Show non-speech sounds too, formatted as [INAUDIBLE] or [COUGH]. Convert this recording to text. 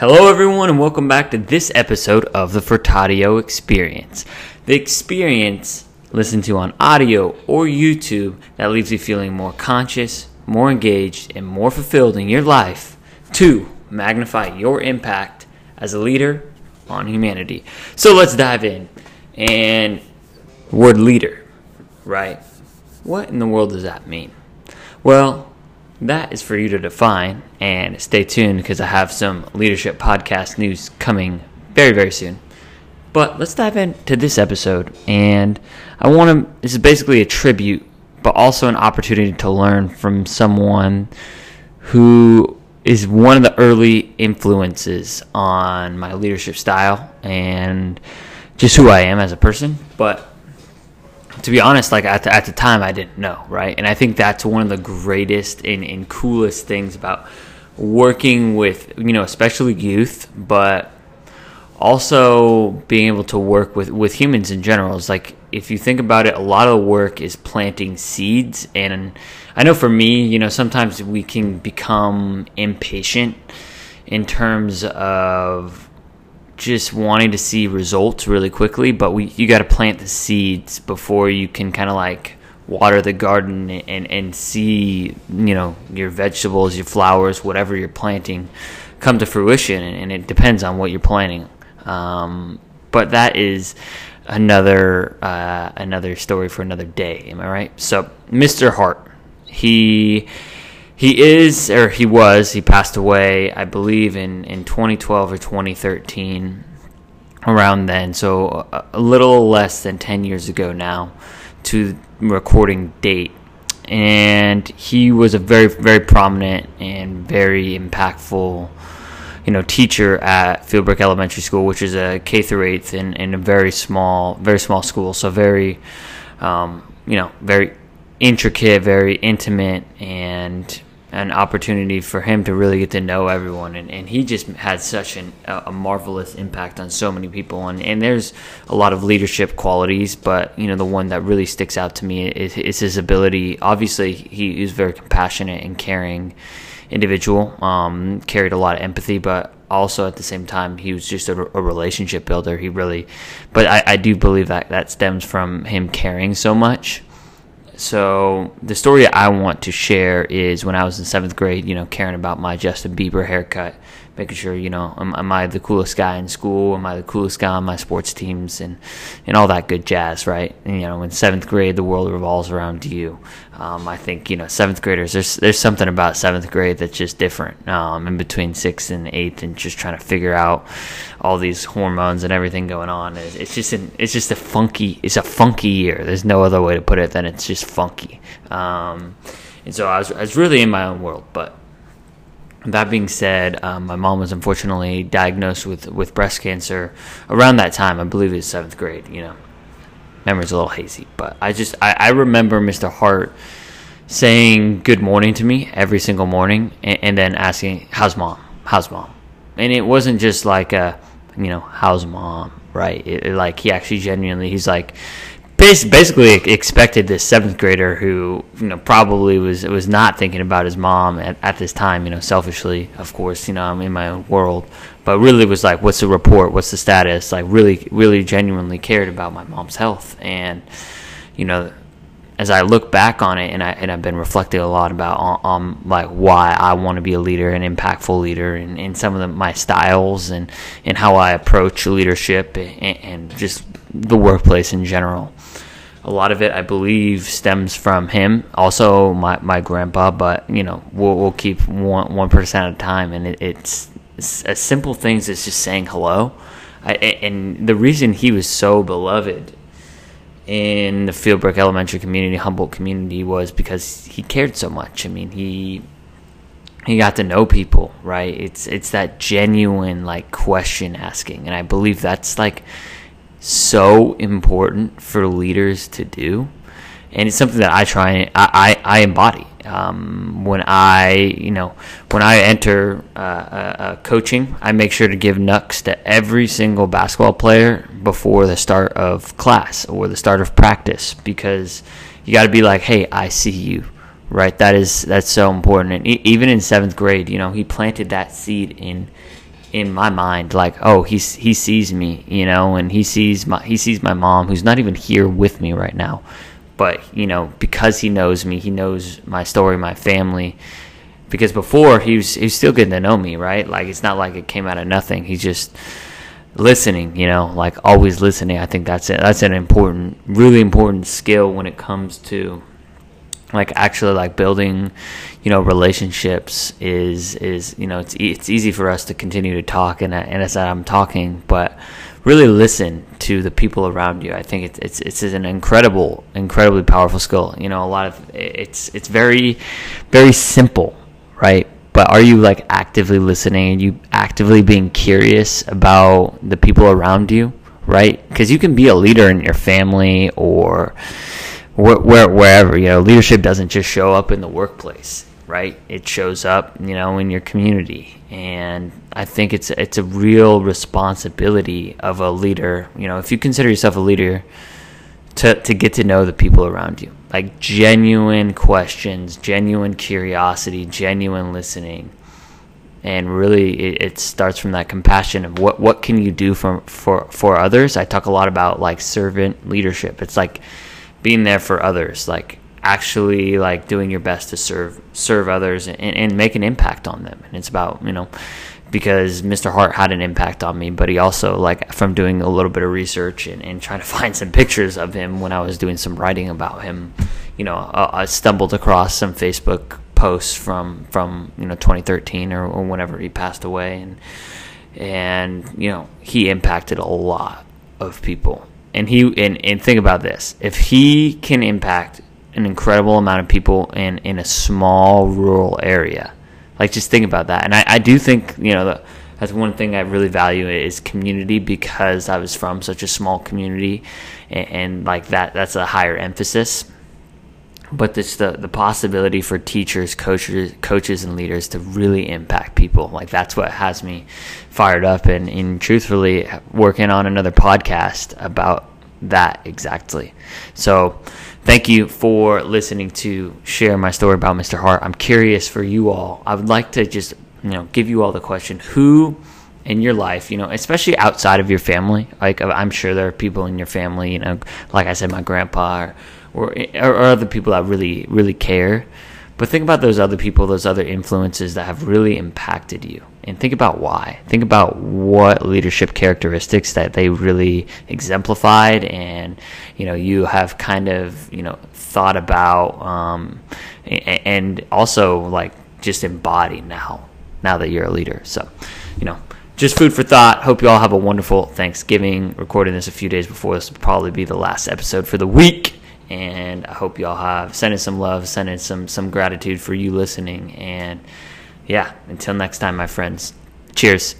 Hello, everyone, and welcome back to this episode of the Furtado Experience. The experience listened to on audio or YouTube that leaves you feeling more conscious, more engaged, and more fulfilled in your life to magnify your impact as a leader on humanity. So let's dive in. And word leader, right? What in the world does that mean? Well, that is for you to define and stay tuned because I have some leadership podcast news coming very, very soon. But let's dive into this episode. And I want to, this is basically a tribute, but also an opportunity to learn from someone who is one of the early influences on my leadership style and just who I am as a person. But to be honest, like at the, at the time, I didn't know, right? And I think that's one of the greatest and, and coolest things about working with, you know, especially youth, but also being able to work with, with humans in general. Is like, if you think about it, a lot of the work is planting seeds. And I know for me, you know, sometimes we can become impatient in terms of just wanting to see results really quickly, but we you got to plant the seeds before you can kind of like water the garden and and see you know your vegetables, your flowers, whatever you're planting come to fruition, and, it depends on what you're planting. Um, but that is another uh, another story for another day. Am I right? So, Mr. Hart, he he is, or he was, he passed away, I believe, in, in 2012 or 2013, around then. So a, a little less than 10 years ago now to recording date. And he was a very, very prominent and very impactful, you know, teacher at Fieldbrook Elementary School, which is a K through eighth in, in a very small, very small school. So very, um, you know, very intricate, very intimate, and an opportunity for him to really get to know everyone and, and he just had such an, a marvelous impact on so many people and, and there's a lot of leadership qualities but you know the one that really sticks out to me is, is his ability. Obviously he, was very compassionate and caring individual um, carried a lot of empathy but also at the same time he was just a, a relationship builder. He really but I, I do believe that that stems from him caring so much so the story I want to share is when I was in seventh grade, you know, caring about my Justin Bieber haircut, making sure, you know, am, am, I the coolest guy in school? Am I the coolest guy on my sports teams? And, and all that good jazz, right? And, you know, in seventh grade, the world revolves around you. Um, I think, you know, seventh graders, there's, there's something about seventh grade that's just different um, in between sixth and eighth and just trying to figure out all these hormones and everything going on. It's, it's just an, it's just a funky, it's a funky year. There's no other way to put it than it's just funky. Um, and so I was, I was really in my own world, but that being said, um, my mom was unfortunately diagnosed with, with breast cancer around that time. I believe it was seventh grade. You know, memory's a little hazy, but I just I, I remember Mr. Hart saying good morning to me every single morning, and, and then asking how's mom, how's mom, and it wasn't just like a you know how's mom, right? It, it, like he actually genuinely he's like basically expected this seventh grader who you know probably was was not thinking about his mom at, at this time you know selfishly of course you know i'm in my own world but really was like what's the report? What's the status? Like really really genuinely cared about my mom's health. And you know as I look back on it, and I and I've been reflecting a lot about on, on like why I want to be a leader, an impactful leader, and, and some of the, my styles and and how I approach leadership and, and just the workplace in general. A lot of it, I believe, stems from him. Also, my, my grandpa, but you know, we'll, we'll keep one one at a time, and it, it's, it's as simple things as just saying hello. I, and the reason he was so beloved in the Fieldbrook Elementary community, Humboldt community, was because he cared so much. I mean, he he got to know people, right? It's it's that genuine like question asking, and I believe that's like so important for leaders to do, and it's something that I try and I, I, I embody. Um, when I you know when I enter uh, uh, coaching, I make sure to give knucks to every single basketball player before the start of class or the start of practice because you got to be like, hey, I see you right? That is that's so important. And even in seventh grade you know he planted that seed in in my mind like oh he's he sees me you know and he sees my he sees my mom who's not even here with me right now. But you know because he knows me he knows my story my family. Because before he was he was still getting to know me right? Like it's not like it came out of nothing. He's just listening you know like always listening. I think that's it. That's an important really important skill when it comes to like actually like building you know relationships is is you know it's it's easy for us to continue to talk and uh, and as I'm talking but really listen to the people around you. I think it's it's it's an incredible incredibly powerful skill. You know a lot of it's it's very very simple right? But are you like actively listening? And you actively being curious about the people around you right? Because you can be a leader in your family or where, wherever you know leadership doesn't just show up in the workplace right? It shows up you know in your community. And i think it's it's a real responsibility of a leader you know if you consider yourself a leader to to get to know the people around you. Like genuine questions genuine curiosity genuine listening. And really it, it, starts from that compassion of what what can you do for for for others? I talk a lot about like servant leadership. It's like being there for others, like actually like doing your best to serve serve others and, and make an impact on them. And it's about you know because Mr. Hart had an impact on me, but he also like from doing a little bit of research and, and trying to [LAUGHS] find some pictures of him when I was doing some writing about him. You know, I, I stumbled across some Facebook posts from from you know 2013 or, or whenever he passed away, and and you know he impacted a lot of people and he and, and think about this. If he can impact an incredible amount of people in in a small rural area like just think about that. And i, I do think you know the, that's one thing i really value is community because i was from such a small community and, and like that that's a higher emphasis but it's the, the possibility for teachers, coaches, coaches, and leaders to really impact people. Like that's what has me fired up, and, and truthfully, working on another podcast about that exactly. So, thank you for listening to share my story about Mr. Hart. I'm curious for you all. I would like to just you know give you all the question: Who in your life, you know, especially outside of your family. Like I'm sure there are people in your family, you know, like I said, my grandpa or or, or other people that really really care. But think about those other people, those other influences that have really impacted you, and think about why. Think about what leadership characteristics that they really exemplified, and you know you have kind of you know thought about, um, and also like just embody now. Now that you're a leader, so you know just food for thought. Hope you all have a wonderful Thanksgiving. Recording this a few days before this will probably be the last episode for the week and I hope y'all have sending some love, sending some some gratitude for you listening, and yeah, until next time, my friends. Cheers.